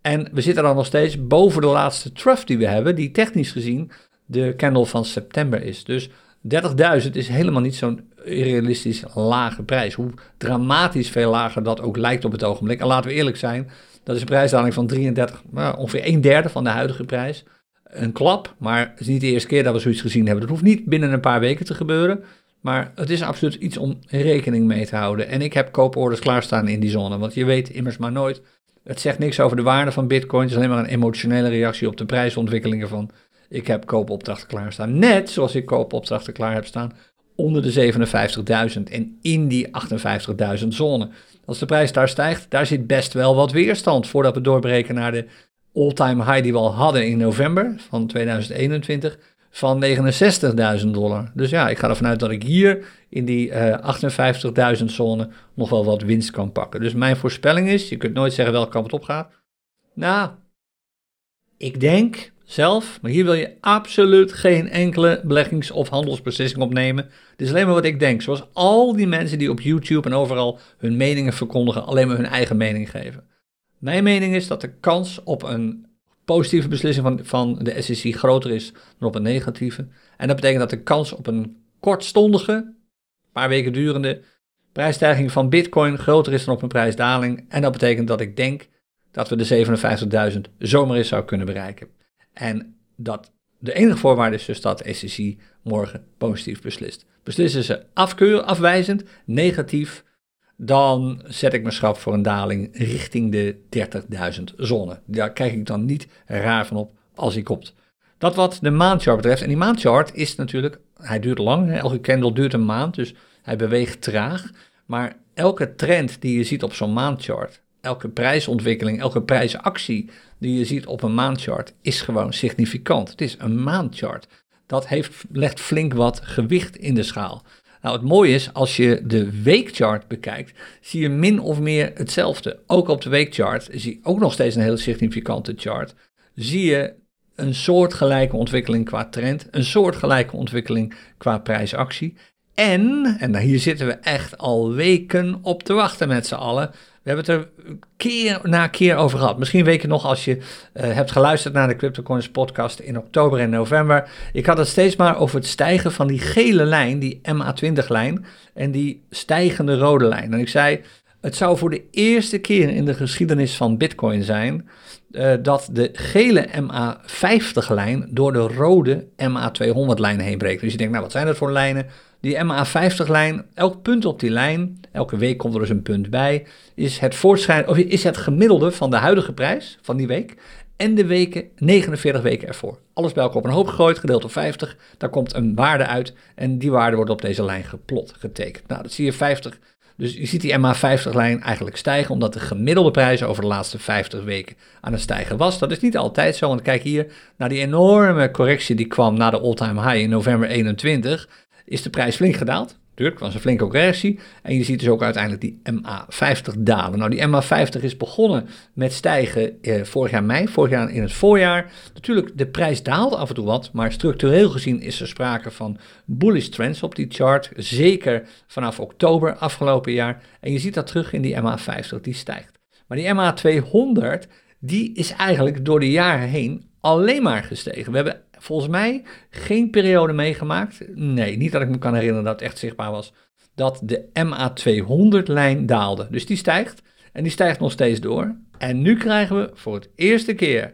En we zitten dan nog steeds boven de laatste trough die we hebben, die technisch gezien de candle van september is. Dus 30.000 is helemaal niet zo'n realistisch lage prijs. Hoe dramatisch veel lager dat ook lijkt op het ogenblik. En laten we eerlijk zijn, dat is een prijsdaling van 33, nou, ongeveer een derde van de huidige prijs. Een klap, maar het is niet de eerste keer dat we zoiets gezien hebben. Dat hoeft niet binnen een paar weken te gebeuren. Maar het is absoluut iets om rekening mee te houden. En ik heb kooporders klaarstaan in die zone. Want je weet immers maar nooit. Het zegt niks over de waarde van Bitcoin. Het is alleen maar een emotionele reactie op de prijsontwikkelingen van. Ik heb koopopdrachten klaarstaan. Net zoals ik koopopdrachten klaar heb staan onder de 57.000 en in die 58.000 zone. Als de prijs daar stijgt, daar zit best wel wat weerstand voordat we doorbreken naar de all-time high die we al hadden in november van 2021 van 69.000 dollar. Dus ja, ik ga ervan uit dat ik hier in die uh, eh, 58.000 zone nog wel wat winst kan pakken. Dus mijn voorspelling is, je kunt nooit zeggen welke kant het op gaat. Nou, ik denk zelf, maar hier wil je absoluut geen enkele beleggings- of handelsbeslissing opnemen. Het is alleen maar wat ik denk, zoals al die mensen die op YouTube en overal hun meningen verkondigen, alleen maar hun eigen mening geven. Mijn mening is dat de kans op een positieve beslissing van, van de SEC groter is dan op een negatieve. En dat betekent dat de kans op een kortstondige, paar weken durende prijsstijging van Bitcoin groter is dan op een prijsdaling. En dat betekent dat ik denk dat we de 57.000 zomaar eens zou kunnen bereiken. En dat de enige voorwaarde is dus dat de SEC morgen positief beslist. Beslissen ze afkeur, afwijzend, negatief, dan zet ik mijn schrap voor een daling richting de 30.000 zone. Daar kijk ik dan niet raar van op als hij komt. Dat wat de maandchart betreft. En die maandchart is natuurlijk, hij duurt lang, elke candle duurt een maand, dus hij beweegt traag. Maar elke trend die je ziet op zo'n maandchart, elke prijsontwikkeling, elke prijsactie die je ziet op een maandchart is gewoon significant. Het is een maandchart. Dat heeft, legt flink wat gewicht in de schaal. Nou, het mooie is, als je de weekchart bekijkt, zie je min of meer hetzelfde. Ook op de weekchart zie ook nog steeds een hele significante chart. Zie je een soortgelijke ontwikkeling qua trend, een soortgelijke ontwikkeling qua prijsactie. En, en hier zitten we echt al weken op te wachten met z'n allen, we hebben het er keer na keer over gehad. Misschien weet je nog als je uh, hebt geluisterd naar de CryptoCoins podcast in oktober en november. Ik had het steeds maar over het stijgen van die gele lijn, die MA20-lijn, en die stijgende rode lijn. En ik zei, het zou voor de eerste keer in de geschiedenis van Bitcoin zijn uh, dat de gele MA50-lijn door de rode MA200-lijn heen breekt. Dus je denkt, nou wat zijn dat voor lijnen? Die MA50-lijn, elk punt op die lijn, elke week komt er dus een punt bij, is het, voortschrijden, of is het gemiddelde van de huidige prijs van die week en de weken, 49 weken ervoor. Alles bij elkaar op een hoop gegooid, gedeeld door 50, daar komt een waarde uit en die waarde wordt op deze lijn geplot, getekend. Nou, dat zie je 50 Dus je ziet die MA50-lijn eigenlijk stijgen, omdat de gemiddelde prijs over de laatste 50 weken aan het stijgen was. Dat is niet altijd zo, want kijk hier naar die enorme correctie die kwam na de all-time high in november 21, is de prijs flink gedaald. Tuurlijk, was een flinke correctie. En je ziet dus ook uiteindelijk die MA50 dalen. Nou, die MA50 is begonnen met stijgen eh, vorig jaar mei, vorig jaar in het voorjaar. Natuurlijk, de prijs daalt af en toe wat, maar structureel gezien is er sprake van bullish trends op die chart. Zeker vanaf oktober afgelopen jaar. En je ziet dat terug in die MA50, die stijgt. Maar die MA200, die is eigenlijk door de jaren heen alleen maar gestegen. We hebben volgens mij geen periode meegemaakt. Nee, niet dat ik me kan herinneren dat het echt zichtbaar was. Dat de MA200-lijn daalde. Dus die stijgt. En die stijgt nog steeds door. En nu krijgen we voor het eerste keer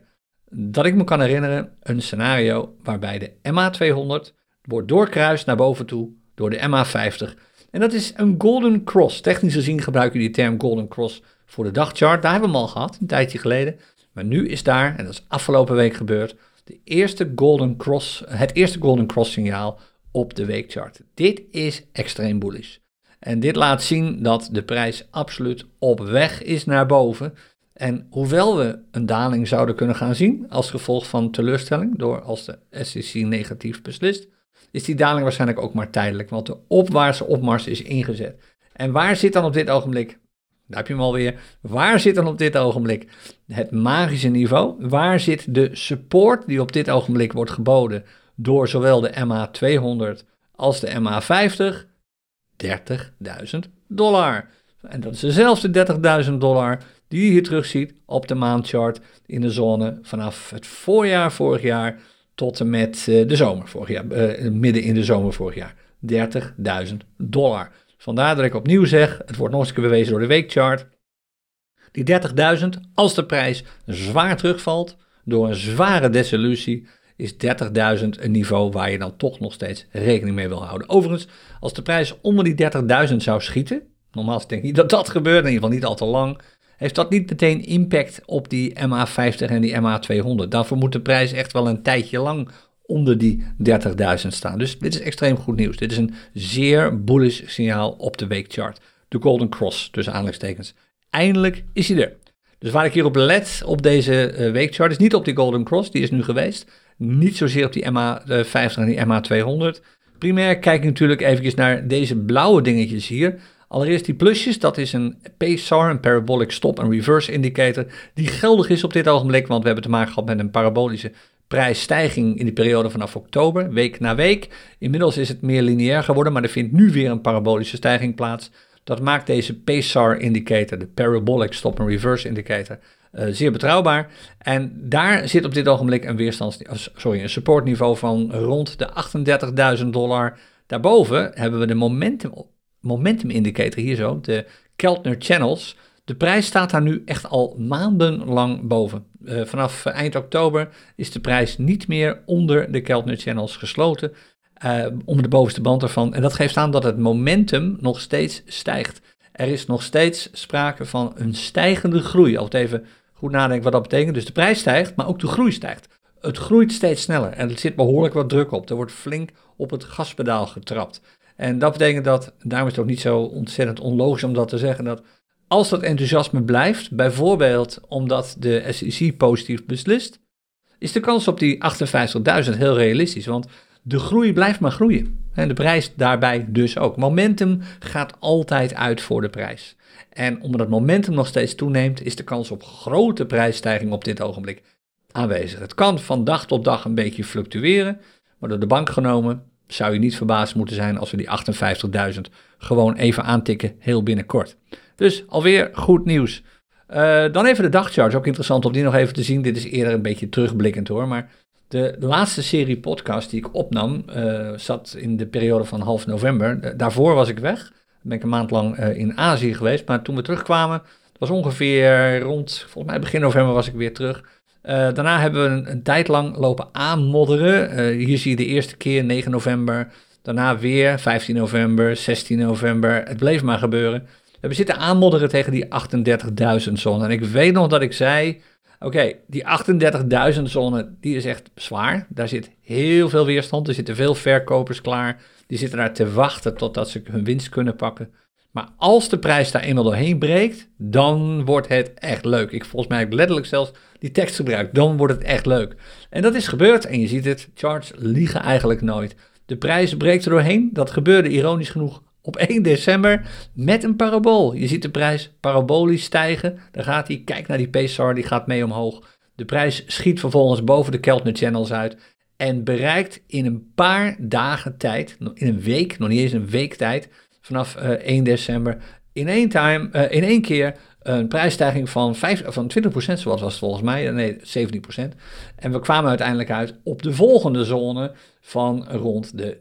dat ik me kan herinneren een scenario waarbij de MA200 wordt doorkruist naar boven toe door de MA50. En dat is een golden cross. Technisch gezien gebruiken we die term golden cross voor de dagchart. Daar hebben we hem al gehad, een tijdje geleden. Maar nu is daar, en dat is afgelopen week gebeurd, de eerste Golden Cross, het eerste Golden Cross signaal op de weekchart. Dit is extreem bullish. En dit laat zien dat de prijs absoluut op weg is naar boven. En hoewel we een daling zouden kunnen gaan zien als gevolg van teleurstelling, door als de SEC negatief beslist, is die daling waarschijnlijk ook maar tijdelijk, want de opwaartse opmars is ingezet. En waar zit dan op dit ogenblik daar heb je hem alweer. Waar zit dan op dit ogenblik het magische niveau? Waar zit de support die op dit ogenblik wordt geboden door zowel de MA200 als de MA50? 30.000 dollar. En dat is dezelfde 30.000 dollar die je hier terugziet op de maandchart in de zone vanaf het voorjaar vorig jaar tot en met eh, de zomer vorig jaar, uh, midden in de zomer vorig jaar. 30.000 dollar. Vandaar dat ik opnieuw zeg, het wordt nog eens bewezen door de weekchart. Die 30.000, als de prijs zwaar terugvalt door een zware desillusie, is 30.000 een niveau waar je dan toch nog steeds rekening mee wil houden. Overigens, als de prijs onder die 30.000 zou schieten, normaal denk ik dat dat gebeurt, in ieder geval niet al te lang, heeft dat niet meteen impact op die MA50 en die MA200. Daarvoor moet de prijs echt wel een tijdje lang onder die 30.000 staan. Dus dit is extreem goed nieuws. Dit is een zeer bullish signaal op de weekchart. De Golden Cross, tussen aanleidingstekens. Eindelijk is hij er. Dus waar ik hier op let op deze uh, weekchart is niet op die Golden Cross, die is nu geweest. Niet zozeer op die MA50 en die MA200. Primair kijk ik natuurlijk even naar deze blauwe dingetjes hier. Allereerst die plusjes, dat is een PSAR, een Parabolic Stop and Reverse Indicator, die geldig is op dit ogenblik, want we hebben te maken gehad met een parabolische prijsstijging in die periode vanaf oktober, week na week. Inmiddels is het meer lineair geworden, maar er vindt nu weer een parabolische stijging plaats. Dat maakt deze PSAR-indicator, de Parabolic Stop and Reverse Indicator, uh, zeer betrouwbaar. En daar zit op dit ogenblik een weerstands, sorry, een supportniveau van rond de 38.000 dollar. Daarboven hebben we de momentum, momentum indicator hier zo, de Keltner Channels. De prijs staat daar nu echt al maandenlang boven. Uh, vanaf eind oktober is de prijs niet meer onder de Keltner Channels gesloten, uh, onder de bovenste band ervan. En dat geeft aan dat het momentum nog steeds stijgt. Er is nog steeds sprake van een stijgende groei. Altijd even goed nadenken wat dat betekent. Dus de prijs stijgt, maar ook de groei stijgt. Het groeit steeds sneller en er zit behoorlijk wat druk op. Er wordt flink op het gaspedaal getrapt. En dat betekent dat, daarom is het ook niet zo ontzettend onlogisch om dat te zeggen, dat als dat enthousiasme blijft, bijvoorbeeld omdat de SEC positief beslist, is de kans op die 58.000 heel realistisch. Want de groei blijft maar groeien. En de prijs daarbij dus ook. Momentum gaat altijd uit voor de prijs. En omdat momentum nog steeds toeneemt, is de kans op grote prijsstijging op dit ogenblik aanwezig. Het kan van dag tot dag een beetje fluctueren, maar door de bank genomen zou je niet verbaasd moeten zijn als we die 58.000 gewoon even aantikken heel binnenkort. Dus alweer goed nieuws. Uh, dan even de dagcharts, ook interessant om die nog even te zien. Dit is eerder een beetje terugblikkend hoor, maar de laatste serie podcast die ik opnam uh, zat in de periode van half november. daarvoor was ik weg, ben ik een maand lang uh, in Azië geweest, maar toen we terugkwamen, was ongeveer rond, volgens mij begin november was ik weer terug. daarna hebben we een, een, tijd lang lopen aanmodderen. hier zie je de eerste keer 9 november, daarna weer 15 november, 16 november. Het bleef maar gebeuren. We zitten aanmodderen tegen die 38.000 zone. En ik weet nog dat ik zei, oké, die 38.000 zone, die is echt zwaar. Daar zit heel veel weerstand. Er zitten veel verkopers klaar. Die zitten daar te wachten totdat ze hun winst kunnen pakken. Maar als de prijs daar eenmaal doorheen breekt, dan wordt het echt leuk. Ik volgens mij heb ik letterlijk zelfs die tekst gebruikt. Dan wordt het echt leuk. En dat is gebeurd en je ziet het, charts liegen eigenlijk nooit. De prijs breekt er doorheen. Dat gebeurde ironisch genoeg op 1 december met een parabool. Je ziet de prijs parabolisch stijgen. Daar gaat hij. Kijk naar die PSAR, die gaat mee omhoog. De prijs schiet vervolgens boven de Keltner Channels uit en bereikt in een paar dagen tijd, in een week, nog niet eens een week tijd, vanaf uh, eh, 1 december, in één, time, uh, in één keer een prijsstijging van, 5, van 20%, zoals was het volgens mij, nee 17%. En we kwamen uiteindelijk uit op de volgende zone van rond de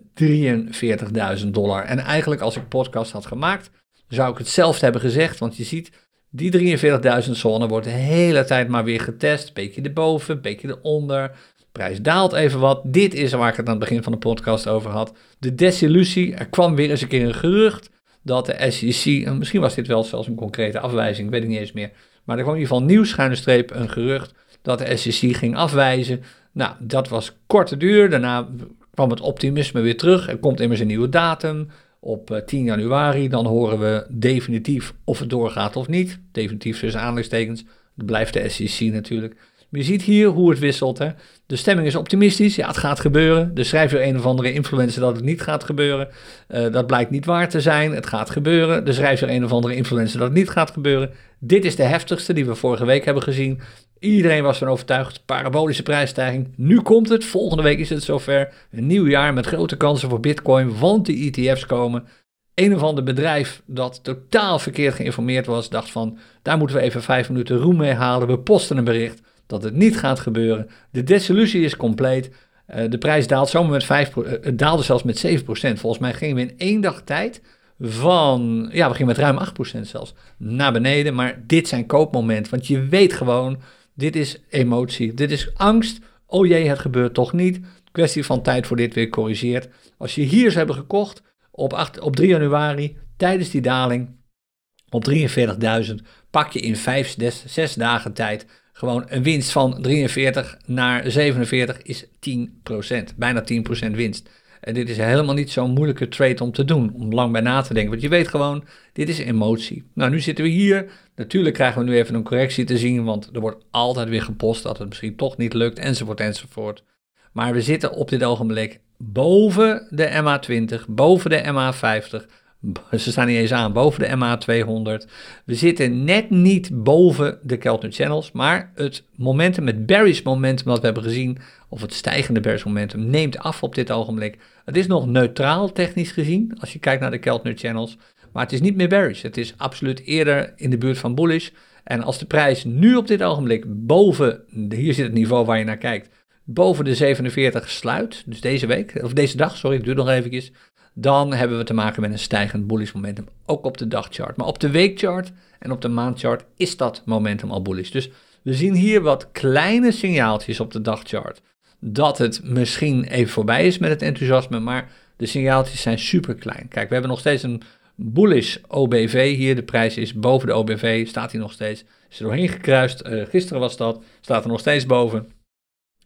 43.000 dollar. En eigenlijk als ik podcast had gemaakt, zou ik hetzelfde hebben gezegd, want je ziet, die 43.000 zone wordt de hele tijd maar weer getest, beetje erboven, beetje eronder, prijs daalt even wat. Dit is waar ik het aan het begin van de podcast over had. De desillusie, er kwam weer eens een keer een gerucht dat de SEC, en misschien was dit wel zelfs een concrete afwijzing, weet ik niet eens meer, maar er kwam in ieder geval nieuw schuine streep een gerucht dat de SEC ging afwijzen. Nou, dat was korte duur, daarna kwam het optimisme weer terug, er komt immers een nieuwe datum, op 10 eh, januari, dan horen we definitief of het doorgaat of niet, definitief tussen aanleidingstekens, blijft de SEC natuurlijk. Je ziet hier hoe het wisselt. Hè? De stemming is optimistisch. Ja, het gaat gebeuren. De schrijft weer een of andere influencer dat het niet gaat gebeuren. Uh, dat blijkt niet waar te zijn. Het gaat gebeuren. De schrijft weer een of andere influencer dat het niet gaat gebeuren. Dit is de heftigste die we vorige week hebben gezien. Iedereen was van overtuigd. Parabolische prijsstijging. Nu komt het. Volgende week is het zover. Een nieuw jaar met grote kansen voor Bitcoin. Want de ETF's komen. Een of ander bedrijf dat totaal verkeerd geïnformeerd was, dacht van, daar moeten we even vijf minuten roem mee halen. We posten een bericht dat het niet gaat gebeuren. De desillusie is compleet. Uh, de prijs daalt zomaar met 5%, uh, het daalde zelfs met 7%. Volgens mij gingen we in één dag tijd van, ja, we gingen met ruim 8% zelfs naar beneden. Maar dit zijn koopmomenten, want je weet gewoon, dit is emotie, dit is angst. Oh jee, het gebeurt toch niet. Kwestie van tijd voor dit weer corrigeert. Als je hier zou hebben gekocht op, 8, op 3 januari, tijdens die daling, op 43.000, pak je in 5, 6 dagen tijd gewoon een winst van 43 naar 47 is 10%. Bijna 10% winst. En dit is helemaal niet zo'n moeilijke trade om te doen, om lang bij na te denken. Want je weet gewoon, dit is emotie. Nou, nu zitten we hier. Natuurlijk krijgen we nu even een correctie te zien, want er wordt altijd weer gepost dat het misschien toch niet lukt, enzovoort, enzovoort. Maar we zitten op dit ogenblik boven de MA20, boven de MA50, ze staan niet eens aan boven de MA200. We zitten net niet boven de Keltner Channels, maar het momentum, het bearish momentum dat we hebben gezien, of het stijgende bearish momentum, neemt af op dit ogenblik. Het is nog neutraal technisch gezien, als je kijkt naar de Keltner Channels, maar het is niet meer bearish. Het is absoluut eerder in de buurt van bullish. En als de prijs nu op dit ogenblik boven, hier zit het niveau waar je naar kijkt, boven de 47 sluit, dus deze week, of deze dag, sorry, het duurt nog eventjes, dan hebben we te maken met een stijgend bullish momentum, ook op de dagchart. Maar op de weekchart en op de maandchart is dat momentum al bullish. Dus we zien hier wat kleine signaaltjes op de dagchart dat het misschien even voorbij is met het enthousiasme, maar de signaaltjes zijn super klein. Kijk, we hebben nog steeds een bullish OBV hier. De prijs is boven de OBV, staat hier nog steeds. Is er doorheen gekruist. Uh, gisteren was dat, staat er nog steeds boven.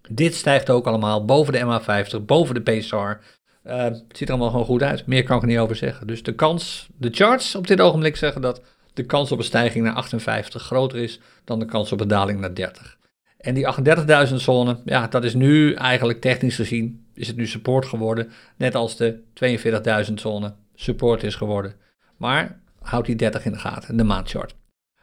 Dit stijgt ook allemaal boven de MA50, boven de PSR. Uh, het ziet er allemaal gewoon goed uit. Meer kan ik er niet over zeggen. Dus de kans, de charts op dit ogenblik zeggen dat de kans op een stijging naar 58 groter is dan de kans op een daling naar 30. En die 38.000 zone, ja, dat is nu eigenlijk technisch gezien, is het nu support geworden. Net als de 42.000 zone support is geworden. Maar houd die 30 in de gaten, de maandchart.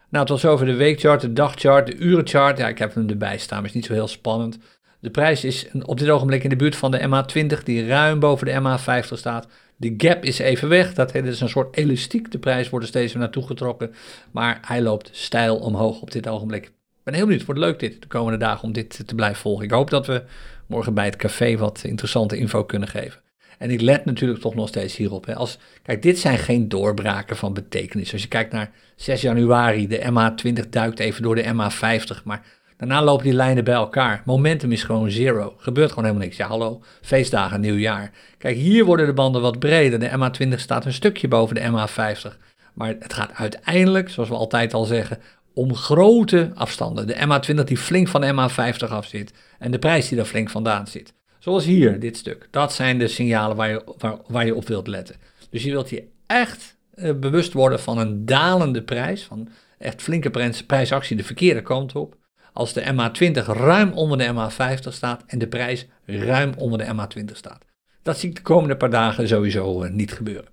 Nou, tot zover de weekchart, de dagchart, de urenchart. Ja, ik heb hem erbij staan, is niet zo heel spannend. De prijs is op dit ogenblik in de buurt van de MA20, die ruim boven de MA50 staat. De gap is even weg, dat is een soort elastiek. De prijs wordt er steeds weer naartoe getrokken, maar hij loopt stijl omhoog op dit ogenblik. Ik ben heel benieuwd, wordt leuk dit de komende dagen om dit te blijven volgen. Ik hoop dat we morgen bij het café wat interessante info kunnen geven. En ik let natuurlijk toch nog steeds hierop. Hè. Als, kijk, dit zijn geen doorbraken van betekenis. Als je kijkt naar 6 januari, de MA20 duikt even door de MA50, maar Daarna lopen die lijnen bij elkaar. Momentum is gewoon zero. Gebeurt gewoon helemaal niks. Ja, hallo, feestdagen, nieuwjaar. Kijk, hier worden de banden wat breder. De MA20 staat een stukje boven de MA50. Maar het gaat uiteindelijk, zoals we altijd al zeggen, om grote afstanden. De MA20 die flink van de MA50 af zit. En de prijs die daar flink vandaan zit. Zoals hier, dit stuk. Dat zijn de signalen waar je, waar, waar je op wilt letten. Dus je wilt hier echt uh, bewust worden van een dalende prijs, van echt flinke prijsactie de verkeerde kant op, als de MA20 ruim onder de MA50 staat en de prijs ruim onder de MA20 staat. Dat zie ik de komende paar dagen sowieso uh, niet gebeuren.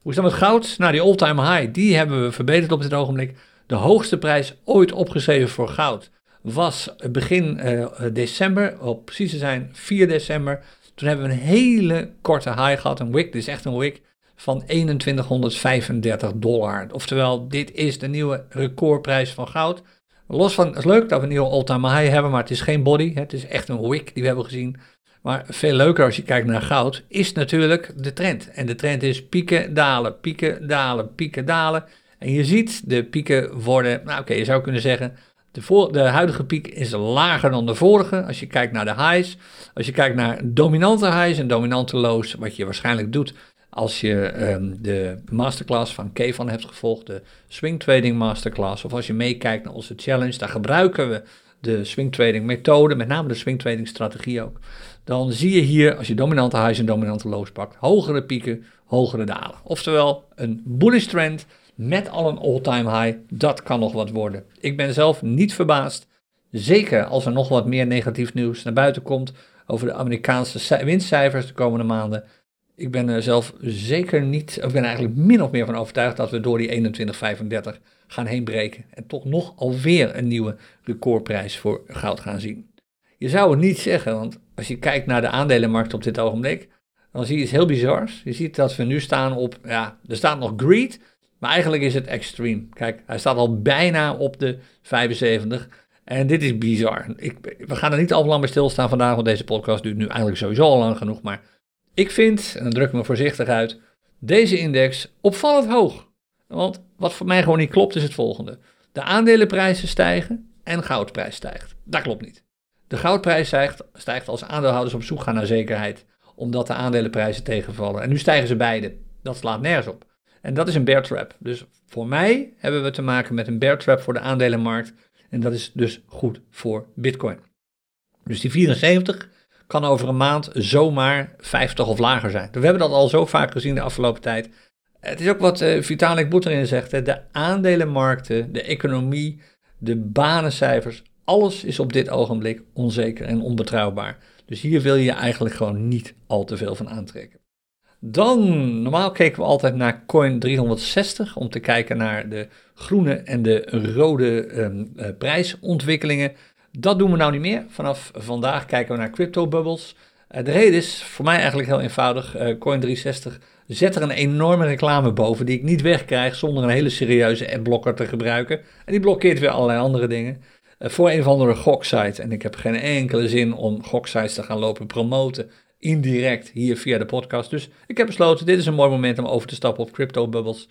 Hoe is dat met goud? Nou, die all-time high, die hebben we verbeterd op dit ogenblik. De hoogste prijs ooit opgeschreven voor goud was begin uh, december, op precies te zijn 4 december. Toen hebben we een hele korte high gehad, een wick, dit is echt een wick, van 2135 dollar. Oftewel, dit is de nieuwe recordprijs van goud. Los van, het is leuk dat we een all-time high hebben, maar het is geen body. Het is echt een wick die we hebben gezien. Maar veel leuker als je kijkt naar goud, is natuurlijk de trend. En de trend is pieken, dalen, pieken, dalen, pieken, dalen. En je ziet de pieken worden, nou oké, je zou kunnen zeggen, de, de, huidige piek is lager dan de vorige. Als je kijkt naar de highs. Als je kijkt naar dominante highs en dominante lows. Wat je waarschijnlijk doet als je um, de masterclass van Kevan hebt gevolgd. De swing trading masterclass. Of als je meekijkt naar onze challenge. Daar gebruiken we de swing trading methode. Met name de swing trading strategie ook. Dan zie je hier als je dominante highs en dominante lows pakt. Hogere pieken, hogere dalen. Oftewel een bullish trend met al een all-time high, dat kan nog wat worden. Ik ben zelf niet verbaasd, zeker als er nog wat meer negatief nieuws naar buiten komt over de Amerikaanse winstcijfers de komende maanden. Ik ben er zelf zeker niet, ik ben eigenlijk min of meer van overtuigd dat we door die 21,35 gaan heen breken en toch nog alweer een nieuwe recordprijs voor goud gaan zien. Je zou het niet zeggen, want als je kijkt naar de aandelenmarkt op dit ogenblik, dan zie je iets heel bizars. Je ziet dat we nu staan op, ja, er staat nog greed, maar eigenlijk is het extreme. Kijk, hij staat al bijna op de 75. En dit is bizar. Ik, we gaan er niet al lang bij stilstaan vandaag, want deze podcast duurt nu eigenlijk sowieso al lang genoeg. Maar ik vind, en dan druk ik me voorzichtig uit, deze index opvallend hoog. Want wat voor mij gewoon niet klopt is het volgende. De aandelenprijzen stijgen en goudprijs stijgt. Dat klopt niet. De goudprijs stijgt, stijgt als aandeelhouders op zoek gaan naar zekerheid, omdat de aandelenprijzen tegenvallen. En nu stijgen ze beide. Dat slaat nergens op. En dat is een bear trap. Dus voor mij hebben we te maken met een bear trap voor de aandelenmarkt. En dat is dus goed voor Bitcoin. Dus die 74 kan over een maand zomaar 50 of lager zijn. We hebben dat al zo vaak gezien de afgelopen tijd. Het is ook wat uh, Vitalik Buterin zegt. De aandelenmarkten, de economie, de banencijfers, alles is op dit ogenblik onzeker en onbetrouwbaar. Dus hier wil je eigenlijk gewoon niet al te veel van aantrekken. Dan, normaal keken we altijd naar coin 360 om te kijken naar de groene en de rode um, uh, prijsontwikkelingen. Dat doen we nou niet meer. Vanaf vandaag kijken we naar crypto bubbles. Uh, de reden is voor mij eigenlijk heel eenvoudig. Uh, coin 360 zet er een enorme reclame boven die ik niet wegkrijg zonder een hele serieuze adblocker te gebruiken. En die blokkeert weer allerlei andere dingen. voor een of andere goksite. En ik heb geen enkele zin om goksites te gaan lopen promoten indirect hier via de podcast. Dus ik heb besloten, dit is een mooi moment om over te stappen op Crypto Bubbles.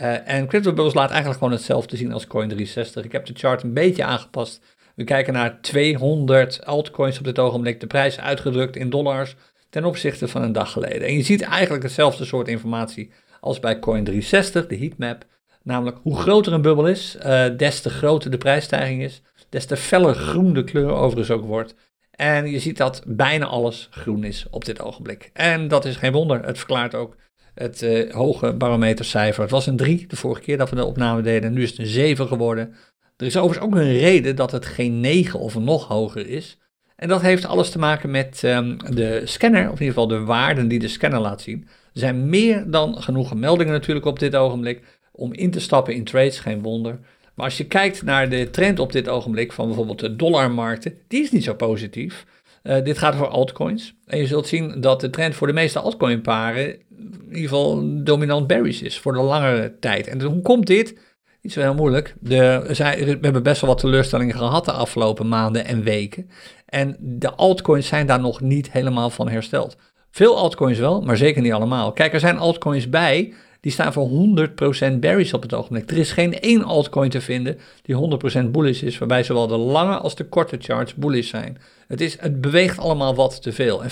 Uh, en Crypto Bubbles laat eigenlijk gewoon hetzelfde zien als Coin360. Ik heb de chart een beetje aangepast. We kijken naar 200 altcoins op dit ogenblik. De prijs uitgedrukt in dollars ten opzichte van een dag geleden. En je ziet eigenlijk hetzelfde soort informatie als bij Coin360, de heatmap. Namelijk hoe groter een bubbel is, uh, des te groter de prijsstijging is, des te feller groen de kleur overigens ook wordt. En je ziet dat bijna alles groen is op dit ogenblik. En dat is geen wonder. Het verklaart ook het uh, hoge barometercijfer. Het was een 3 de vorige keer dat we de opname deden. Nu is het een 7 geworden. Er is overigens ook een reden dat het geen 9 of nog hoger is. En dat heeft alles te maken met um, de scanner, of in ieder geval de waarden die de scanner laat zien. Er zijn meer dan genoeg meldingen natuurlijk op dit ogenblik om in te stappen in trades, geen wonder. Maar als je kijkt naar de trend op dit ogenblik van bijvoorbeeld de dollarmarkten, die is niet zo positief. Uh, dit gaat over altcoins. En je zult zien dat de trend voor de meeste altcoinparen in ieder geval dominant bearish is voor de langere tijd. En hoe komt dit? Niet zo heel moeilijk. De, we hebben best wel wat teleurstellingen gehad de afgelopen maanden en weken. En de altcoins zijn daar nog niet helemaal van hersteld. Veel altcoins wel, maar zeker niet allemaal. Kijk, er zijn altcoins bij die staan voor 100% bearish op het ogenblik. Er is geen één altcoin te vinden die 100% bullish is, waarbij zowel de lange als de korte charts bullish zijn. Het, is, het beweegt allemaal wat te veel. En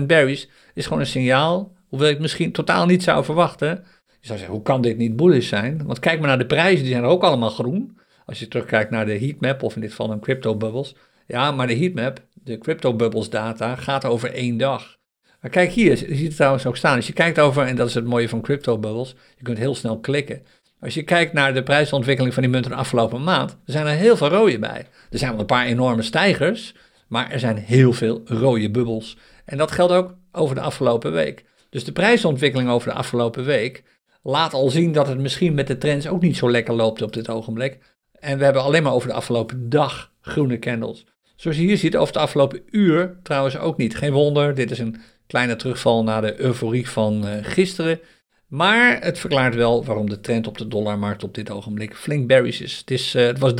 50% bearish is gewoon een signaal, hoewel ik misschien totaal niet zou verwachten. Je zou zeggen, hoe kan dit niet bullish zijn? Want kijk maar naar de prijzen, die zijn er ook allemaal groen. Als je terugkijkt naar de heatmap, of in dit geval een crypto bubbles. Ja, maar de heatmap, de crypto bubbles data, gaat over één dag. Maar kijk hier, je ziet het trouwens ook staan. Als je kijkt over, en dat is het mooie van crypto bubbles, je kunt heel snel klikken. Als je kijkt naar de prijsontwikkeling van die munten de afgelopen maand, er zijn er heel veel rode bij. Er zijn wel een paar enorme stijgers, maar er zijn heel veel rode bubbels. En dat geldt ook over de afgelopen week. Dus de prijsontwikkeling over de afgelopen week laat al zien dat het misschien met de trends ook niet zo lekker loopt op dit ogenblik. En we hebben alleen maar over de afgelopen dag groene candles. Zoals je hier ziet, over het afgelopen uur trouwens ook niet. Geen wonder, dit is een kleine terugval naar de euforie van uh, gisteren. Maar het verklaart wel waarom de trend op de dollarmarkt op dit ogenblik flink berries is. Het, is, uh, het was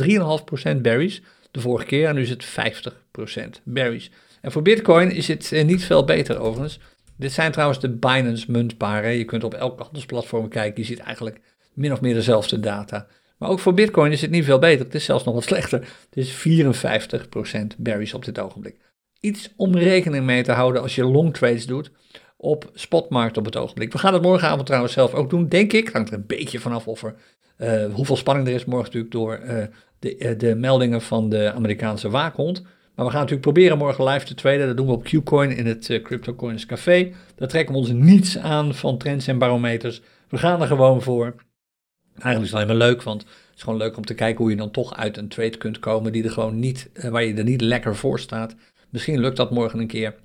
3,5% berries de vorige keer en nu is het 50% berries. En voor Bitcoin is het uh, niet veel beter overigens. Dit zijn trouwens de Binance muntparen. Je kunt op elk handelsplatform kijken. Je ziet eigenlijk min of meer dezelfde data. Maar ook voor Bitcoin is het niet veel beter. Het is zelfs nog wat slechter. Het is 54% berries op dit ogenblik. Iets om rekening mee te houden als je long trades doet op spotmarkt op het ogenblik. We gaan het morgenavond trouwens zelf ook doen, denk ik. Hangt er een beetje vanaf of er, uh, hoeveel spanning er is morgen natuurlijk door uh, de, uh, de meldingen van de Amerikaanse waakhond. Maar we gaan natuurlijk proberen morgen live te traden. Dat doen we op Qcoin in het uh, CryptoCoins Café. Daar trekken we ons niets aan van trends en barometers. We gaan er gewoon voor. Eigenlijk is het alleen maar leuk, want het is gewoon leuk om te kijken hoe je dan toch uit een trade kunt komen die er gewoon niet, uh, waar je er niet lekker voor staat. Misschien lukt dat morgen een keer.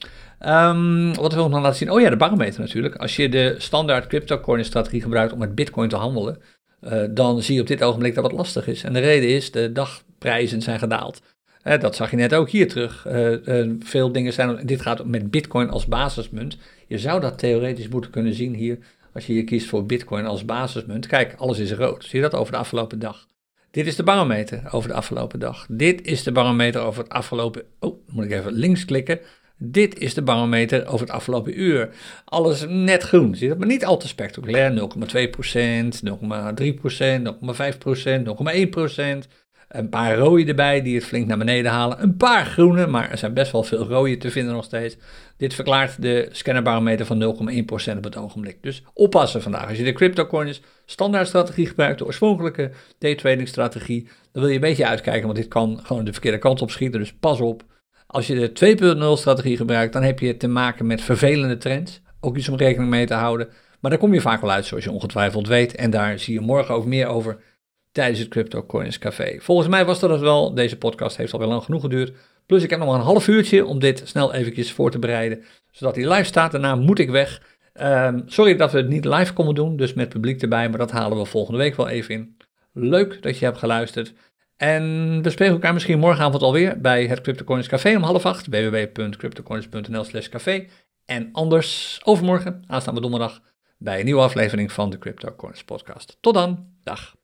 Um, wat wil ik nog laten zien? Oh ja, de barometer natuurlijk. Als je de standaard cryptocoin strategie gebruikt om met bitcoin te handelen, uh, dan zie je op dit ogenblik dat wat lastig is. En de reden is, de dagprijzen zijn gedaald. Dat zag je net ook hier terug. Uh, veel dingen zijn, dit gaat met bitcoin als basismunt. Je zou dat theoretisch moeten kunnen zien hier, als je hier kiest voor bitcoin als basismunt. Kijk, alles is rood. Zie je dat over de afgelopen dag? Dit is de barometer over de afgelopen dag. Dit is de barometer over het afgelopen... Oh, moet ik even links klikken. Dit is de barometer over het afgelopen uur. Alles net groen, zie je dat? Maar niet al te spectaculair. 0,2%, 0,3%, 0,5%, 0,1%. Een paar rode erbij die het flink naar beneden halen. Een paar groene, maar er zijn best wel veel rode te vinden nog steeds. Dit verklaart de scannerbarometer van 0,1% op het ogenblik. Dus oppassen vandaag. Als je de cryptocoins standaardstrategie gebruikt, de oorspronkelijke daytrading strategie, dan wil je een beetje uitkijken, want dit kan gewoon de verkeerde kant op schieten. Dus pas op. Als je de 2.0 strategie gebruikt, dan heb je te maken met vervelende trends. Ook iets om rekening mee te houden. Maar daar kom je vaak wel uit, zoals je ongetwijfeld weet. En daar zie je morgen ook meer over tijdens het Crypto Coins Café. Volgens mij was dat wel. Deze podcast heeft alweer lang genoeg geduurd. Plus ik heb nog maar een half uurtje om dit snel eventjes voor te bereiden. Zodat hij live staat. Daarna moet ik weg. Um, sorry dat we het niet live konden doen, dus met publiek erbij. Maar dat halen we volgende week wel even in. Leuk dat je hebt geluisterd. En we spreken elkaar misschien morgenavond alweer bij het CryptoCoins Café om half acht. www.cryptocoins.nl slash café. En anders overmorgen, aanstaande donderdag, bij een nieuwe aflevering van de CryptoCoins podcast. Tot dan. Dag.